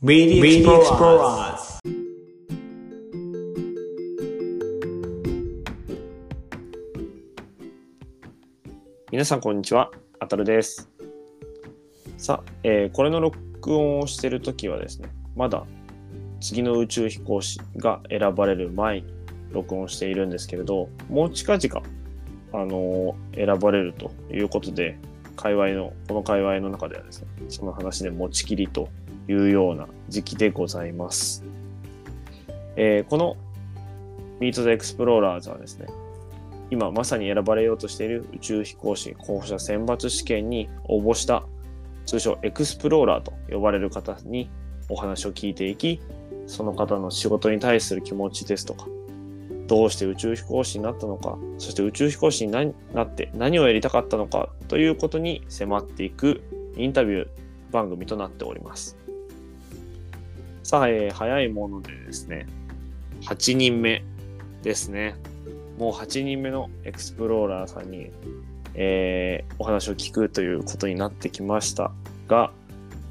Media Explorers 皆さんこんにちは、あたるです。さあ、えーこれの録音をしているときはですね、まだ次の宇宙飛行士が選ばれる前に録音しているんですけれど、もう近々、あのー選ばれるということで、界隈の、この界隈の中ではですね、その話で持ちきりというような時期でございます。えーこの Meet the Explorers はですね、今まさに選ばれようとしている宇宙飛行士候補者選抜試験に応募した通称エクスプローラーと呼ばれる方にお話を聞いていきその方の仕事に対する気持ちですとかどうして宇宙飛行士になったのかそして宇宙飛行士になって何をやりたかったのかということに迫っていくインタビュー番組となっておりますさあ、えー早いものでですね8人目ですねもう8人目のエクスプローラーさんに、えーお話を聞くということになってきましたが、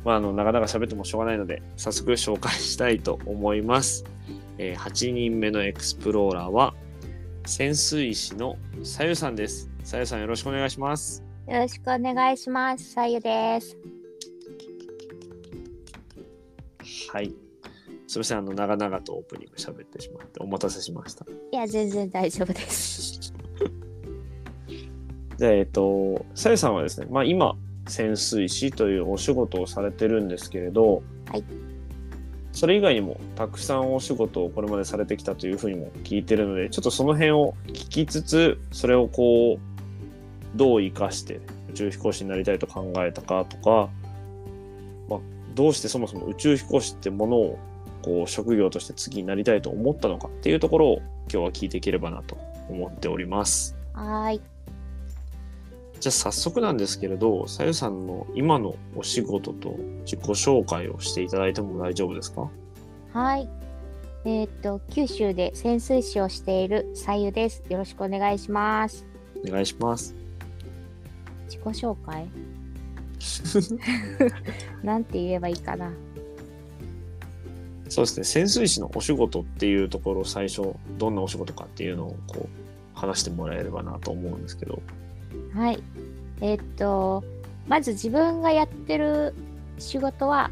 まあ、あの、なかなか喋ってもしょうがないので、早速紹介したいと思います。えー8人目のエクスプローラーは、潜水士のさゆさんです。さゆさんよろしくお願いします。よろしくお願いします。さゆです。はい。すみません、あの、長々とオープニング喋ってしまって、お待たせしました。いや、全然大丈夫です。で、えっと、さゆさんはですね、まあ今、潜水士というお仕事をされてるんですけれど、はい。それ以外にもたくさんお仕事をこれまでされてきたというふうにも聞いてるので、ちょっとその辺を聞きつつ、それをこう、どう活かして宇宙飛行士になりたいと考えたかとか、まあ、どうしてそもそも宇宙飛行士ってものをこう職業として次になりたいと思ったのかっていうところを今日は聞いていければなと思っております。はーい。じゃあ早速なんですけれど、さゆさんの今のお仕事と自己紹介をしていただいても大丈夫ですか？はい。えーっと、九州で潜水士をしているさゆです。よろしくお願いします。お願いします。自己紹介？なんて言えばいいかな。そうですね、潜水士のお仕事っていうところを最初、どんなお仕事かっていうのをこう話してもらえればなと思うんですけど。はい。えーっと、まず自分がやってる仕事は、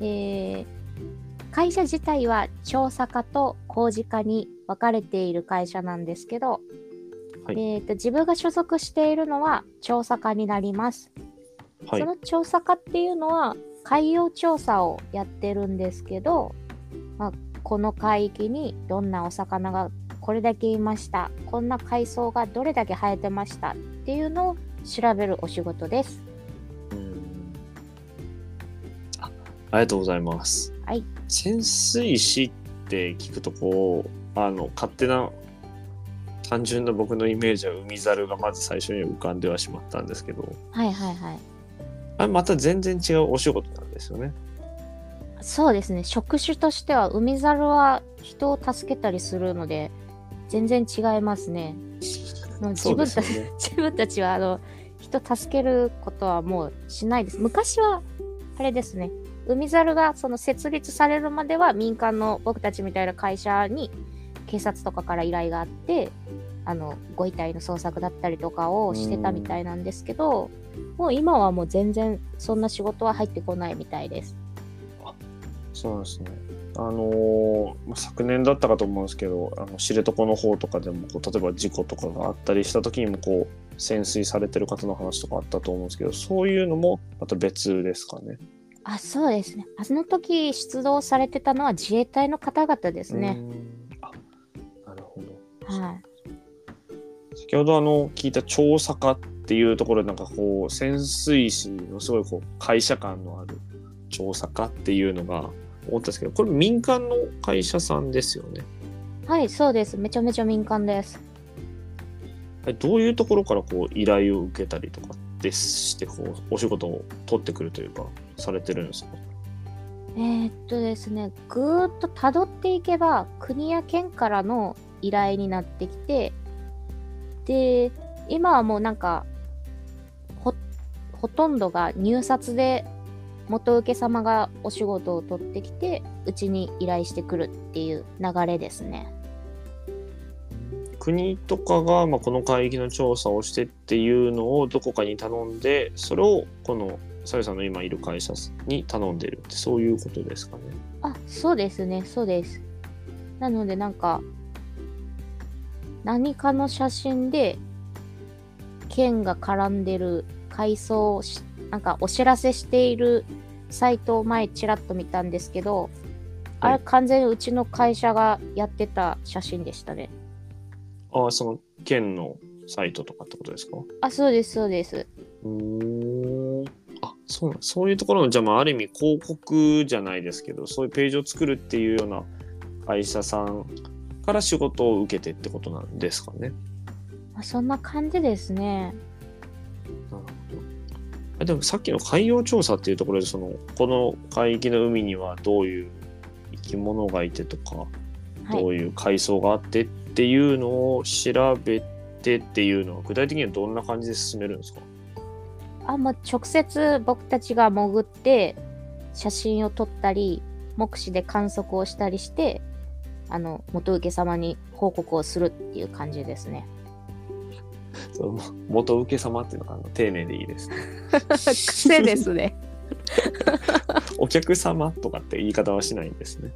えー会社自体は調査課と工事課に分かれている会社なんですけど、はいえーっと自分が所属しているのは調査課になります。はいそ。の調査課っていうのは海洋調査をやってるんですけど、まあ、この海域にどんなお魚がこれだけいましたこんな海藻がどれだけ生えてましたっていうのを調べるお仕事です。うんあありがとうございます。はい。潜水士って聞くとこう、あの、勝手な単純な僕のイメージは海猿がまず最初に浮かんではしまったんですけど、はいはいはい。あれまた全然違うお仕事なんですよね。そうですね職種としては海猿は人を助けたりするので全然違いますね。もう自分たち、ね。自分たちはあの人助けることはもうしないです。昔はあれですね海猿がその設立されるまでは民間の僕たちみたいな会社に警察とかから依頼があってあのご遺体の捜索だったりとかをしてたみたいなんですけどもう今はもう全然そんな仕事は入ってこないみたいです。そうですね。あのーまあ昨年だったかと思うんですけど、あの知床の方とかでもこう例えば事故とかがあったりした時にもこう潜水されてる方の話とかあったと思うんですけど、そういうのもまた別ですかね。あそうですね。あの時出動されてたのは自衛隊の方々ですね。あ、なるほど。はい。先ほどあの聞いた調査課っていうところでなんかこう潜水士のすごいこう会社感のある調査課っていうのが思ったんですけど、これ民間の会社さんですよね。はい、そうです。めちゃめちゃ民間です。えどういうところからこう依頼を受けたりとかってしてこうお仕事を取ってくるというかされてるんですか？えーっとですね、ぐーっと辿っていけば、国や県からの依頼になってきて、で、今はもうなんか、ほ、ほとんどが入札で元請け様がお仕事を取ってきてうちに依頼してくるっていう流れですね。国とかが、まあ、この海域の調査をしてっていうのをどこかに頼んでそれをこのさゆさんの今いる会社に頼んでるってそういうことですかね。あそうですねそうです。なのでなんか何かの写真で県が絡んでる海藻をしなんかお知らせしているサイトを前ちらっと見たんですけど、あれ完全にうちの会社がやってた写真でしたね。ああその県のサイトとかってことですか？あ、そうです、そうです。うーんあそうそういうところのじゃあまあある意味広告じゃないですけどそういうページを作るっていうような会社さんから仕事を受けてってことなんですかね？あそんな感じですね。でもさっきの海洋調査っていうところでそのこの海域の海にはどういう生き物がいてとか、はい。どういう海藻があってっていうのを調べてっていうのは具体的にはどんな感じで進めるんですか？あ、もう直接僕たちが潜って写真を撮ったり、目視で観測をしたりして、あの、元請け様に報告をするっていう感じですね。その元請け様っていうのが丁寧でいいですね。癖ですね。お客様とかって言い方はしないんですね。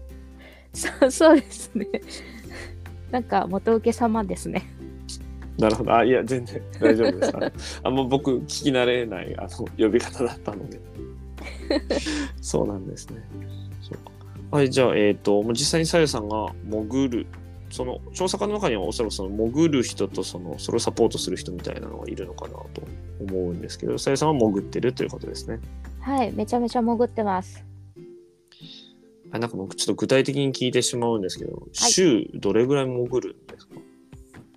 そうそうですね。なんか元請け様ですね。なるほど。あ、いや、全然大丈夫です。あのあんま僕、聞き慣れないあの呼び方だったので。そうなんですね。はい、じゃあ、えっ、と、もう実際にさゆさんが潜る、その調査家の中にはおそらくその潜る人とそのそれをサポートする人みたいなのがいるのかなと思うんですけど、さゆさんは潜ってるということですね。はい、めちゃめちゃ潜ってます。あなんか僕ちょっと具体的に聞いてしまうんですけど、週どれぐらい潜るんですか？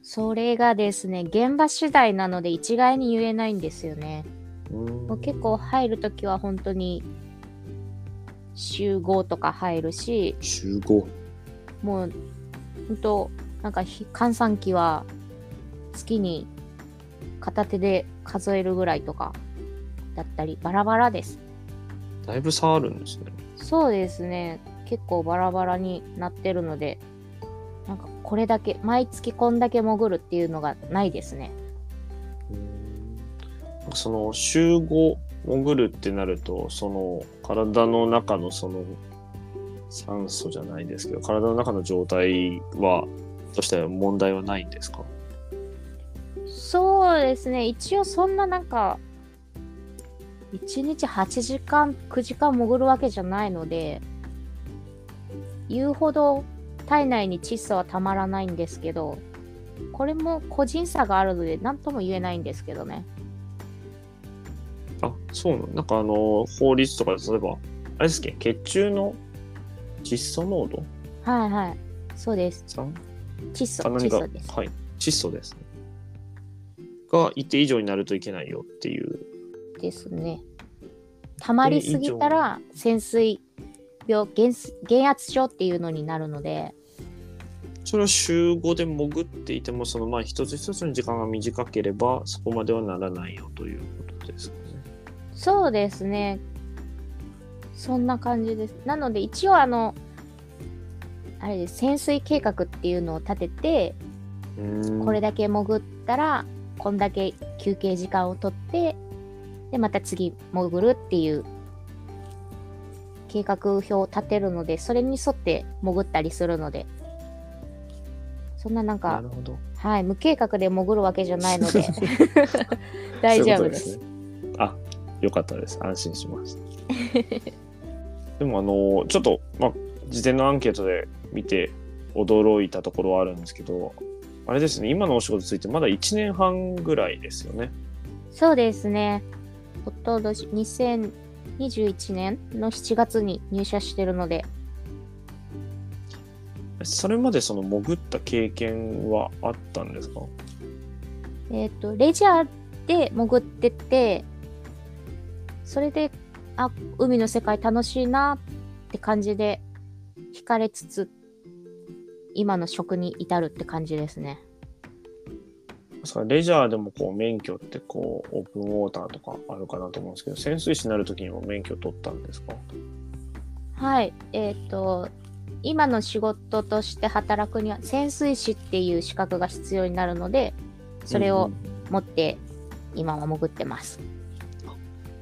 それがですね、現場次第なので一概に言えないんですよね。もう結構入るときは本当に週5とか入るし、週5。もう本当なんかひ換算期は月に片手で数えるぐらいとかだったり、バラバラです。だいぶ差あるんですね。そうですね。結構バラバラになってるので、なんかこれだけ、毎月こんだけ潜るっていうのがないですね。その週5潜るってなるとその体の中のその酸素じゃないですけど体の中の状態はとしては問題はないんですか？そうですね。一応そんななんか、1日8時間、9時間潜るわけじゃないので、言うほど体内に窒素はたまらないんですけど、これも個人差があるので何とも言えないんですけどね。あそうなのなんかあの法律とかで例えばあれですっけ？血中の窒素濃度？はいはい。そうです。窒素、あ何が？窒素です。はい窒素ですねが一定以上になるといけないよっていうですね。溜まりすぎたら潜水病減す減圧症っていうのになるので、それは週5で潜っていても、そのまあ一つ一つの時間が短ければ、そこまではならないよということですかね。そうですね。そんな感じです。なので一応あの、あれです、潜水計画っていうのを立てて、これだけ潜ったら、こんだけ休憩時間をとって、で、また次潜るっていう計画表を立てるので、それに沿って潜ったりするので、そんななんなか。はい、無計画で潜るわけじゃないので、大丈夫です。そういうことね。あ、よかったです。安心しました。でもあの、ちょっと、まあ、事前のアンケートで見て驚いたところはあるんですけど、あれですね、今のお仕事についてまだ1年半ぐらいですよね。そうですね。おととし、2021年の7月に入社してるので、それまでその潜った経験はあったんですか？えっ、と、レジャーで潜ってて、それで、あ、海の世界楽しいなって感じで、惹かれつつ、今の職に至るって感じですね。レジャーでもこう免許ってこうオープンウォーターとかあるかなと思うんですけど潜水士になる時にも免許取ったんですか？はい。えっ、と、今の仕事として働くには潜水士っていう資格が必要になるので、それをうん持って今は潜ってます。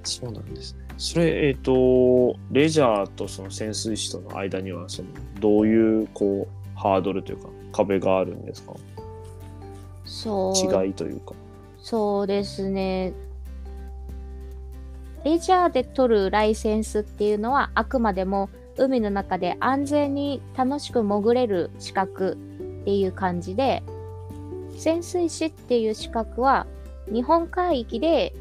そうなんですね。それ、えっ、と、レジャーとその潜水士との間には、その、どういう、こう、ハードルというか、壁があるんですか？そう。違いというか。そうですね。レジャーで取るライセンスっていうのはあくまでも海の中で安全に楽しく潜れる資格っていう感じで潜水士っていう資格は日本海域で、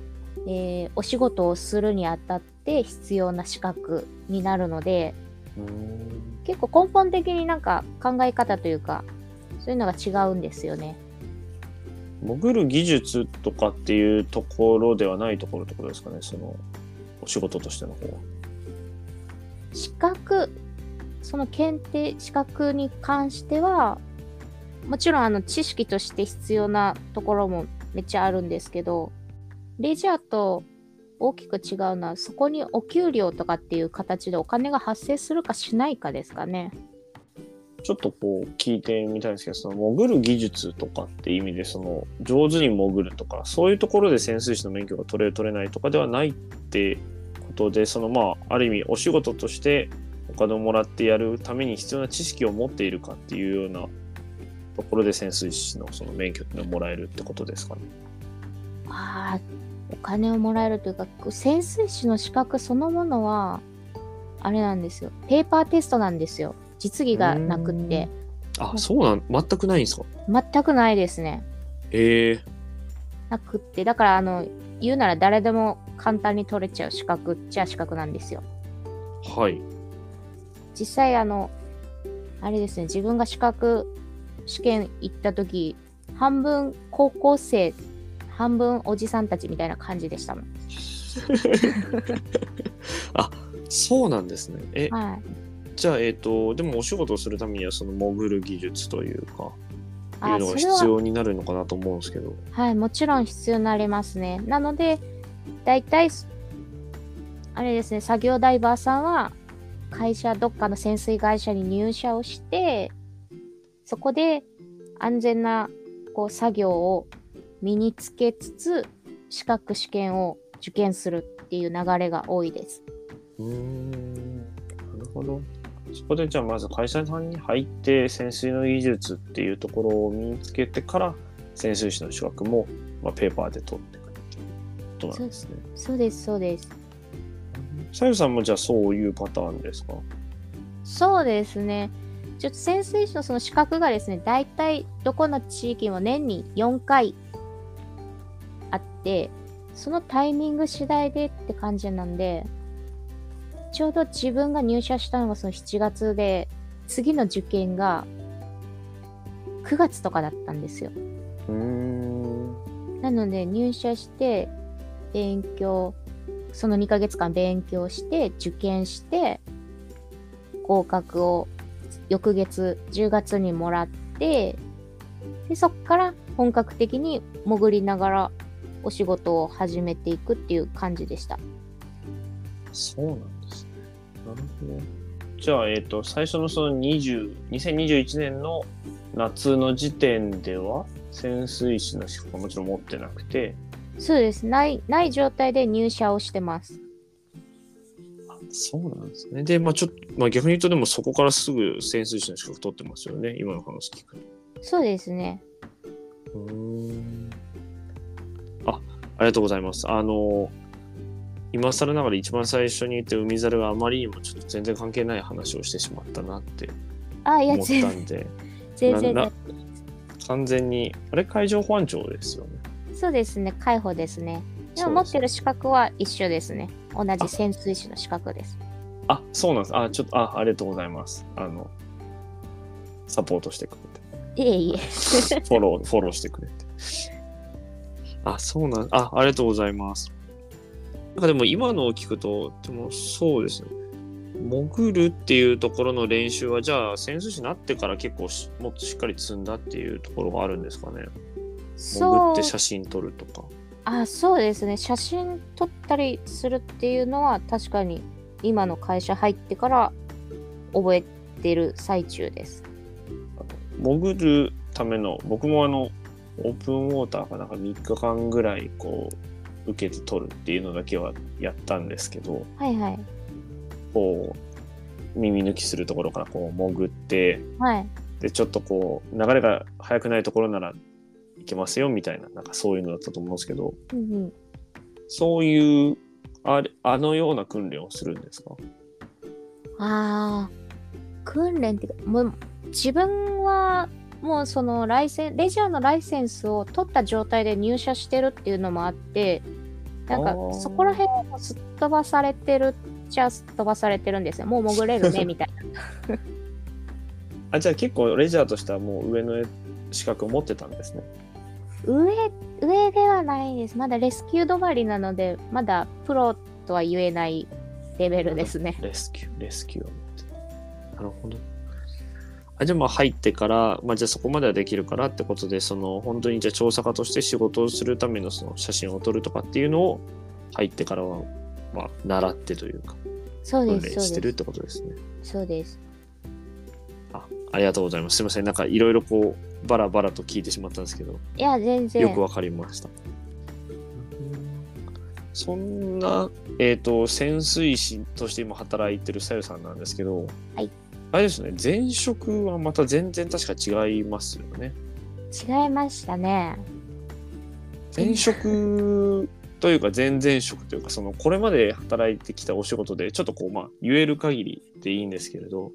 えーお仕事をするにあたって必要な資格になるので結構根本的になんか考え方というかそういうのが違うんですよね。潜る技術とかっていうところではないところってことですかね、その、お仕事としての方は。資格その検定資格に関してはもちろんあの知識として必要なところもめっちゃあるんですけどレジャーと大きく違うのはそこにお給料とかっていう形でお金が発生するかしないかですかね。ちょっとこう聞いてみたいんですけど、その潜る技術とかって意味で、その上手に潜るとか、そういうところで潜水士の免許が取れる取れないとかではないってことで、そのまあ、ある意味お仕事としてお金をもらってやるために必要な知識を持っているかっていうようなところで潜水士のその免許っていうのをもらえるってことですかね。ああお金をもらえるというか潜水士の資格そのものはあれなんですよ。ペーパーテストなんですよ。実技がなくって。あ、そうなん、全くないんですか？全くないですね。へえ。なくって、だからあの、言うなら誰でも簡単に取れちゃう資格っちゃ資格なんですよ。はい。実際あの、あれですね、自分が資格試験行った時、半分高校生、半分おじさんたちみたいな感じでしたもん。あ、そうなんですね。え、はい。じゃあ、えっ、と、でもお仕事をするためには、その潜る技術というか、いうあ、のが必要になるのかなと思うんですけど。はい、もちろん必要になりますね。なので、大体、あれですね、作業ダイバーさんは、会社、どっかの潜水会社に入社をして、そこで安全なこう作業を身につけつつ、資格試験を受験するっていう流れが多いです。うーん、なるほど。そこでじゃあまず会社さんに入って潜水の技術っていうところを身につけてから潜水士の資格も、まあ、ペーパーで取っていくっていうことなんですね。そうです、そうです。さゆさんもじゃあそういうパターンですか？そうですね。ちょっと潜水士のその資格がですね、大体どこの地域も年に4回あって、そのタイミング次第でって感じなんで、ちょうど自分が入社したのがその7月で、次の受験が9月とかだったんですよ。なので入社して、勉強、その2ヶ月間勉強して、受験して、合格を翌月10月にもらって、で、そこから本格的に潜りながらお仕事を始めていくっていう感じでした。そうなんですね。なるほど。じゃあ、えっ、と、最初のその20 2021年の夏の時点では、潜水士の資格はもちろん持ってなくて、そうです。ない、ない状態で入社をしてます。あそうなんですね。で、まあちょっと、まあ逆に言うと、でもそこからすぐ潜水士の資格取ってますよね、今の話聞くと。そうですね。うーん。あ、ありがとうございます。あの、今更ながら一番最初に言って海猿があまりにもちょっと全然関係ない話をしてしまったなって思っ全たんで、全然完全に、あれ海上保安庁ですよね。そうですね。海保ですね。でも持ってる資格は一緒ですね。同じ潜水士の資格です。あ、そうなんです。あ、ちょっと、あ、ありがとうございます。あの、サポートしてくれいえいえ。て、フォロー、フォローしてくれて。あ、そうなん、あ、ありがとうございます。なんかでも今のを聞くと、でもそうですね。潜るっていうところの練習は、じゃあ潜水士になってから結構しもっとしっかり積んだっていうところがあるんですかね。潜って写真撮るとか。あそうですね写真撮ったりするっていうのは確かに今の会社入ってから覚えてる最中です潜るための、僕もあの、オープンウォーターかなんか3日間ぐらいこう、受けて撮るっていうのだけはやったんですけど、はいはい。こう、耳抜きするところからこう潜って、はい。で、ちょっとこう、流れが速くないところならいけますよみたいな、なんかそういうのだったと思うんですけど、うんうん。そういう、あれ、あのような訓練をするんですか？あー。訓練っていうかもう自分はもうそのライセンレジャーのライセンスを取った状態で入社してるっていうのもあってなんかそこら辺をすっ飛ばされてるっちゃすっ飛ばされてるんですよもう潜れるね みたいなあ、じゃあ結構レジャーとしてはもう上の資格を持ってたんですね。上上ではないですまだレスキュー止まりなのでまだプロとは言えないレベルですねレスキュー、レスキューを持って。なるほど。あじゃあまあ入ってから、まあじゃあそこまではできるからってことで、その本当にじゃあ調査家として仕事をするためのその写真を撮るとかっていうのを入ってからは、まあ習ってというか、そう訓ですそうです練してるってことですね。そうですあありがとうございます。すみません。なんかいろいろこう、バラバラと聞いてしまったんですけど、いや全然よくわかりました。そんな、えっ、と、潜水士として今働いてるさゆさんなんですけど、はい。あれですね、前職はまた全然確か違いますよね。違いましたね前職というか前々職というか、その、これまで働いてきたお仕事で、ちょっとこう、まあ、言える限りでいいんですけれど、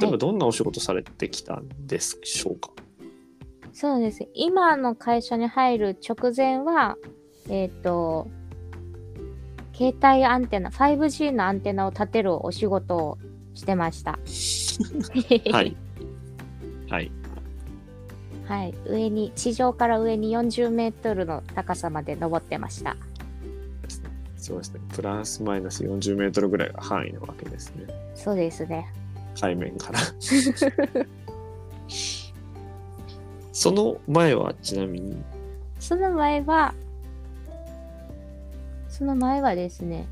例えばどんなお仕事されてきたんでしょうか、そうです。今の会社に入る直前は、えっ、と、携帯アンテナ、5G のアンテナを立てるお仕事をしてました。はい。はい。はい。上に、地上から上に40メートルの高さまで登ってました。そうですね。プラスマイナス40メートルぐらいが範囲なわけですね。そうですね。海面から。その前はちなみに、その前は、その前はですね、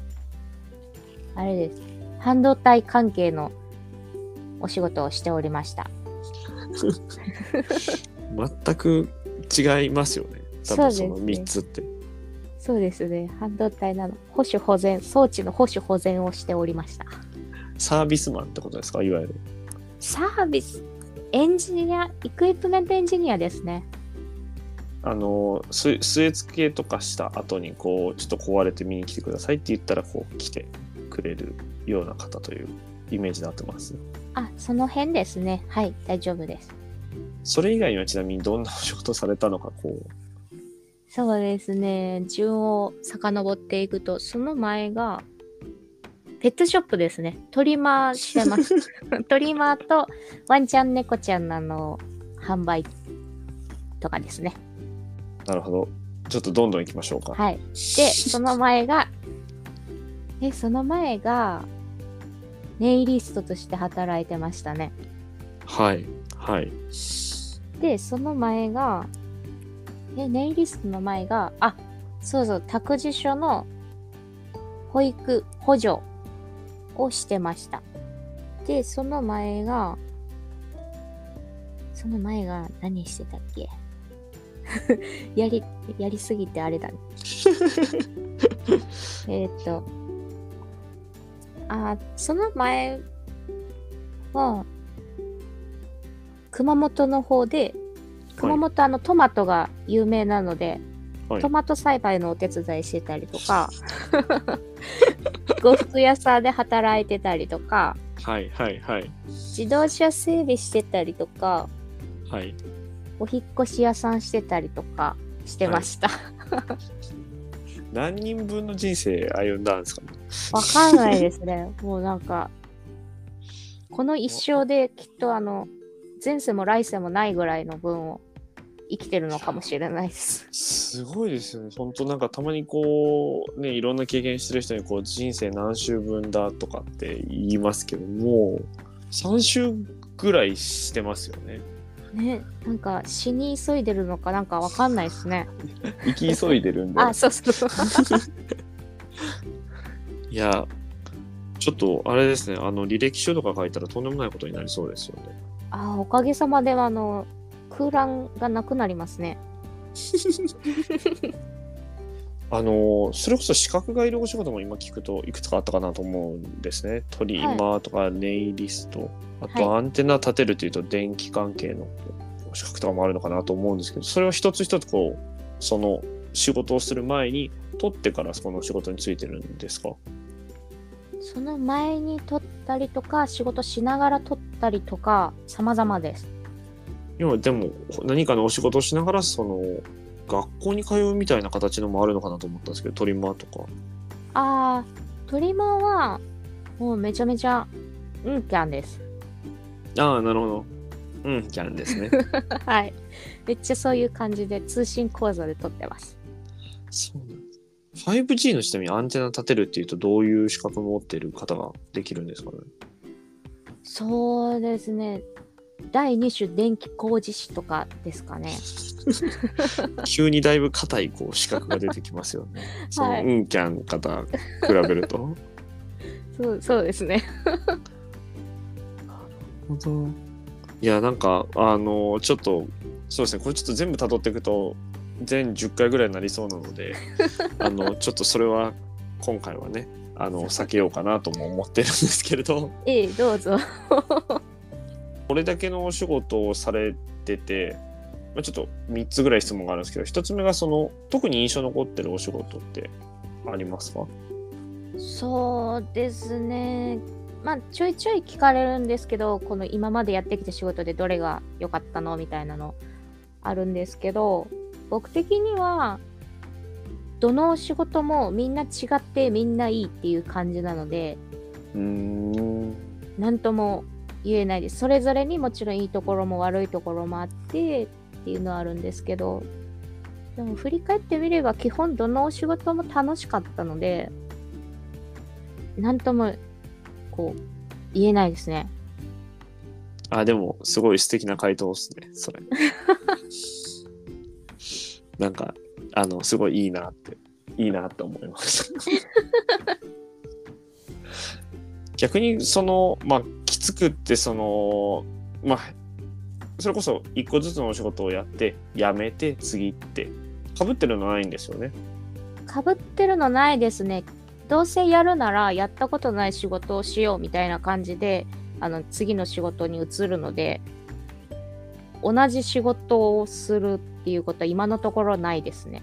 あれです。半導体関係のお仕事をしておりました。全く違いますよね。多分そのそうですね3つって。そうですね。半導体なの。保守保全、装置の保守保全をしておりました。サービスマンってことですか？いわゆる。サービス、エンジニア、イクイプメントエンジニアですね。あの、ススエツ系とかした後に、こう、ちょっと壊れて見に来てくださいって言ったら、こう、来てくれるような方というイメージになってます。あ、その辺ですね。はい、大丈夫です。それ以外にはちなみにどんなお仕事されたのか、こう。そうですね。順を遡っていくと、その前が、ペットショップですね。トリマーしてます。トリマーとワンちゃん猫ちゃんのあの販売とかですね。なるほど。ちょっとどんどん行きましょうか。はい。で、その前が、え、その前が、ネイリストとして働いてましたね。はい。はい。で、その前が、え、ネイリストの前が、あ、そうそう、託児所の保育補助をしてました。で、その前が、その前が何してたっけ？やり、やりすぎてあれだね。えーっと、あ、その前は、熊本の方で、熊本あのトマトが有名なので、はいトマト栽培のお手伝いしてたりとか、呉服屋さんで働いてたりとか、はい。はい。はい。自動車整備してたりとか、はい。お引っ越し屋さんしてたりとかしてました。何人分の人生歩んだんですか？ね。わかんないですね。もうなんか、この一生できっとあの、前世も来世もないぐらいの分を生きてるのかもしれないです。すごいですよね。本当なんかたまにこう、ね、いろんな経験してる人にこう、人生何周分だとかって言いますけども、3周ぐらいしてますよね。ね、なんか死に急いでるのかなんかわかんないですね。生き急いでるんで。あ、そうそう。いや、ちょっとあれですね、あの履歴書とか書いたらとんでもないことになりそうですよね。あ、おかげさまであの空欄がなくなりますね。あのそれこそ資格がいるお仕事も今聞くといくつかあったかなと思うんですね。トリマーとかネイリスト、あとアンテナ立てるというと電気関係の資格とかもあるのかなと思うんですけど、それを一つ一つこう、その仕事をする前に取ってからその仕事についてるんですか？その前に取ったりとか、仕事しながら取ったりとか、様々です。今でも何かのお仕事をしながらその学校に通うみたいな形のもあるのかなと思ったんですけどトリマーとかあー、トリマーはもうめちゃめちゃ、うんキャンです。ああなるほどうんキャンですね はい。めっちゃそういう感じで通信講座で取ってます。そうなんです 5G の下にアンテナ立てるっていうとどういう資格を持っている方ができるんですかね？そうですね。第2種電気工事士とかですかね。急にだいぶ硬いこう資格が出てきますよねその、はいうんキャン方比べると そうそうですね。本当いやなんかあのちょっとそうですねこれちょっと全部辿っていくと全10回ぐらいになりそうなので あのちょっとそれは今回はねあの避けようかなとも思ってるんですけれどええ、どうぞ。これだけのお仕事をされてて、まあ、ちょっと3つぐらい質問があるんですけど1つ目がその特に印象残ってるお仕事ってありますか？そうですね。まあ、ちょいちょい聞かれるんですけど、この今までやってきた仕事でどれが良かったのみたいなのあるんですけど、僕的には、どの仕事もみんな違ってみんないいっていう感じなので、うーんなんとも言えないです。それぞれにもちろんいいところも悪いところもあってっていうのはあるんですけど、でも振り返ってみれば基本どのお仕事も楽しかったので、なんともこう言えないですね。あでもすごい素敵な回答ですねそれ なんかあのすごいいいなっていいなって思います 逆にそのまあきつくってそのまあそれこそ一個ずつのお仕事をやってやめて次ってかぶってるのないんですよねかぶってるのないですね。どうせやるならやったことない仕事をしようみたいな感じで、あの次の仕事に移るので、同じ仕事をするっていうことは今のところないですね。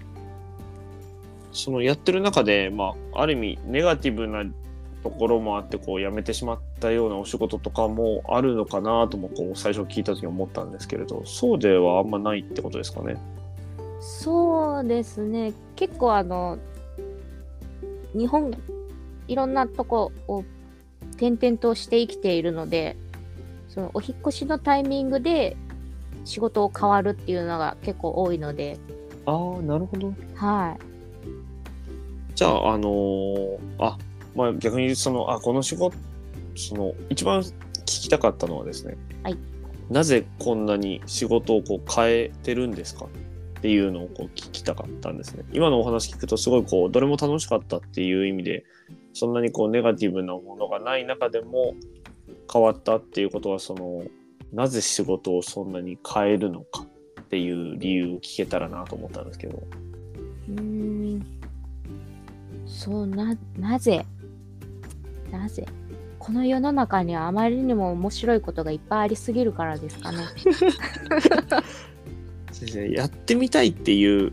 そのやってる中でまあある意味ネガティブなところもあってこう辞めてしまったようなお仕事とかもあるのかなともこう最初聞いた時に思ったんですけれどそうではあんまないってことですかね。そうですね。結構あの、日本、いろんなとこを転々として生きているので、そのお引っ越しのタイミングで仕事を変わるっていうのが結構多いので、ああなるほど。はい。じゃああのーあまあ逆にそのあこの仕事その一番聞きたかったのはですね、はい、なぜこんなに仕事をこう変えてるんですか？っていうのをこう聞きたかったんですね。今のお話聞くとすごいこうどれも楽しかったっていう意味でそんなにこうネガティブなものがない中でも変わったっていうことはそのなぜ仕事をそんなに変えるのかっていう理由を聞けたらなと思ったんですけど。うーん。そう、な、なぜ？なぜ？この世の中にはあまりにも面白いことがいっぱいありすぎるからですかね。先生やってみたいっていう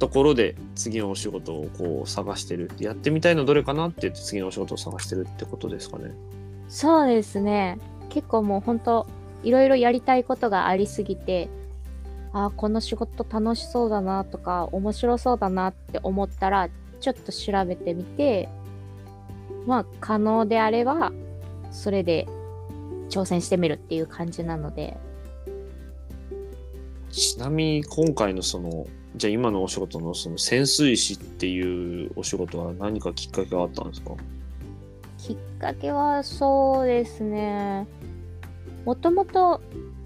ところで次のお仕事をこう探してるやってみたいのどれかなって言って次のお仕事を探してるってことですかね。そうですね。結構もう本当いろいろやりたいことがありすぎて、あーこの仕事楽しそうだなとか、面白そうだなって思ったら、ちょっと調べてみて、まあ、可能であれば、それで挑戦してみるっていう感じなので、ちなみに今回のそのじゃあ今のお仕事のその潜水士っていうお仕事は何かきっかけがあったんですか？きっかけはそうですね。もともと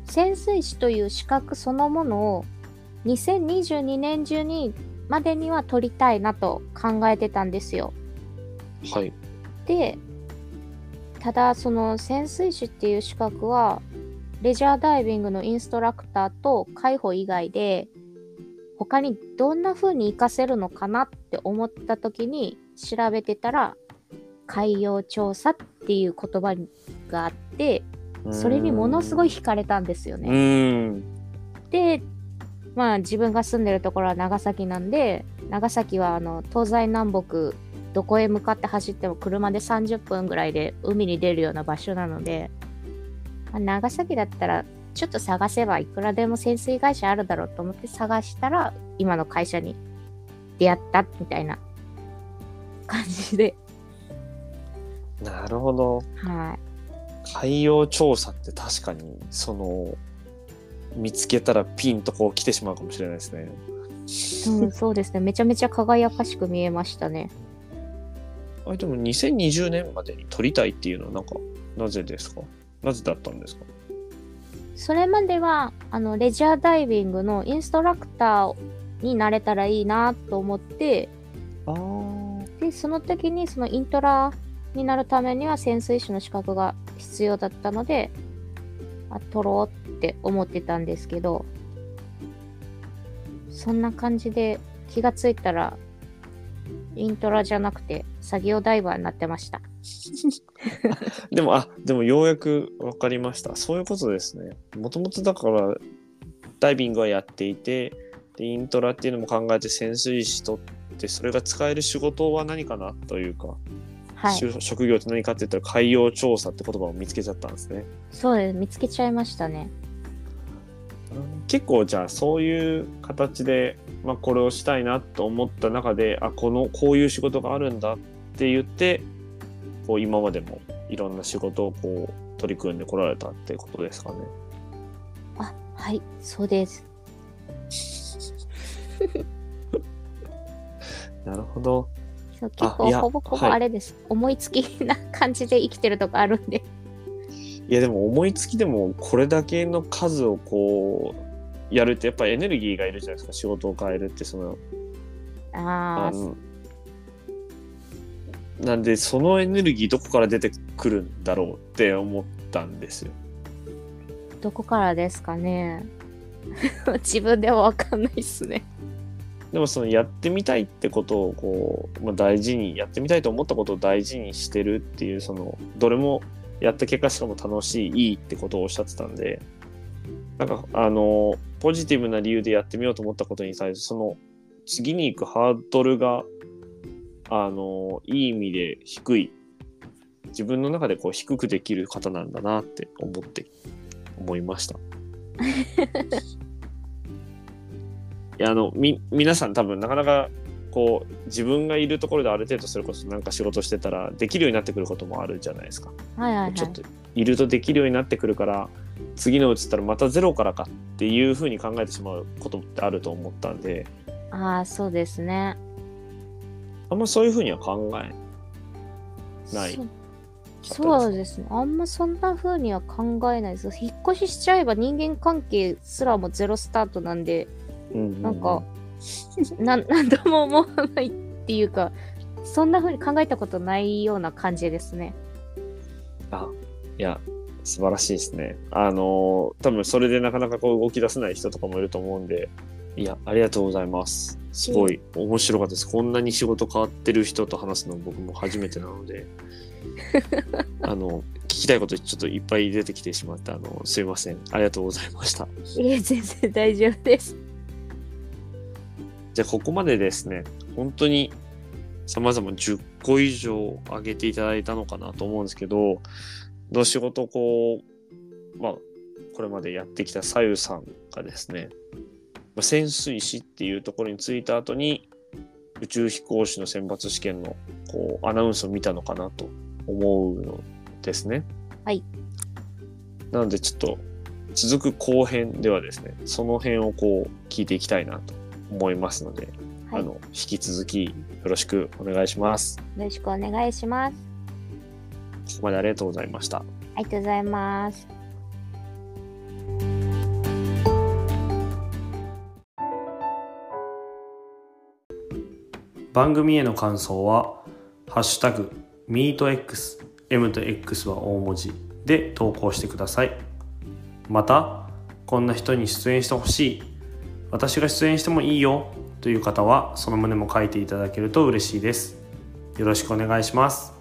潜水士という資格そのものを2022年中にまでには取りたいなと考えてたんですよ。はい。で、ただその潜水士っていう資格はレジャーダイビングのインストラクターと海保以外で他にどんな風に活かせるのかなって思った時に調べてたら海洋調査っていう言葉があってそれにものすごい惹かれたんですようね。でまあ自分が住んでるところは長崎なんで長崎はあの東西南北どこへ向かって走っても車で30分ぐらいで海に出るような場所なので、まあ長崎だったらちょっと探せばいくらでも潜水会社あるだろうと思って探したら今の会社に出会ったみたいな感じで、なるほど。はい。海洋調査って確かに、その、見つけたらピンとこう来てしまうかもしれないですね。うん、そうですね。めちゃめちゃ輝かしく見えましたね。あれでも2020年までに撮りたいっていうのはなんか、なぜですか？なぜだったんですか？それまではあのレジャーダイビングのインストラクターになれたらいいなと思ってああ。でその時にそのイントラになるためには潜水士の資格が必要だったのであ取ろうって思ってたんですけどそんな感じで気がついたらイントラじゃなくて作業ダイバーになってました。でも、あ、でもようやく分かりました。そういうことですね。もともとだから、ダイビングはやっていて、でイントラっていうのも考えて潜水士とって、それが使える仕事は何かなというか、はい。し職業って何かって言ったら海洋調査って言葉を見つけちゃったんですね。そうです。見つけちゃいましたね。結構じゃあそういう形で、まあ、これをしたいなと思った中であこのこういう仕事があるんだって言ってこう今までもいろんな仕事をこう取り組んでこられたってことですかね。あ、はい。そうです。なるほど。そう結構ほぼほぼはいあれです、思いつきな感じで生きてるとこあるんで。いやでも思いつきでもこれだけの数をこうやるってやっぱエネルギーがいるじゃないですか仕事を変えるってそのああ、のなんでそのエネルギーどこから出てくるんだろうって思ったんですよ。どこからですかね。自分ではわかんないっすね。でもそのやってみたいってことをこう、まあ、大事にやってみたいと思ったことを大事にしてるっていうそのどれもやった結果しかも楽しいいいってことをおっしゃってたんでなんかあのポジティブな理由でやってみようと思ったことに対してその次に行くハードルがあのいい意味で低い自分の中でこう低くできる方なんだなって思って思いました。いやあのみ皆さん多分なかなかこう自分がいるところである程度それこそなんか仕事してたらできるようになってくることもあるじゃないですか。はいはいはい。ちょっといるとできるようになってくるから次のうちったらまたゼロからかっていうふうに考えてしまうことってあると思ったんでああ、そうですね。あんまそういうふうには考えない？そそうですね。あんまそんな風には考えないです。引っ越ししちゃえば人間関係すらもゼロスタートなんで、なんか、ななんとも思わないっていうか、そんな風に考えたことないような感じですね。あいや素晴らしいですね。あの多分それでなかなかこう動き出せない人とかもいると思うんでいやありがとうございます。すごい面白かったです。こんなに仕事変わってる人と話すの僕も初めてなので あの聞きたいことちょっといっぱい出てきてしまってあのすいませんありがとうございました。いえ、全然大丈夫です。じゃあここまでですね本当に様々10個以上上げていただいたのかなと思うんですけどどう仕事をこうまあこれまでやってきたさゆさんがですね、まあ、潜水士っていうところに着いた後に宇宙飛行士の選抜試験のこうアナウンスを見たのかなと思うのですね。はい。なのでちょっと続く後編ではですねその辺をこう聞いていきたいなと思いますので、はい、あの引き続きよろしくお願いします。よろしくお願いします。ここまでありがとうございました。ありがとうございます。番組への感想は、ハッシュタグ、ミート X、M と X は大文字で投稿してください。また、こんな人に出演してほしい私が出演してもいいよという方はその旨も書いていただけると嬉しいです。よろしくお願いします。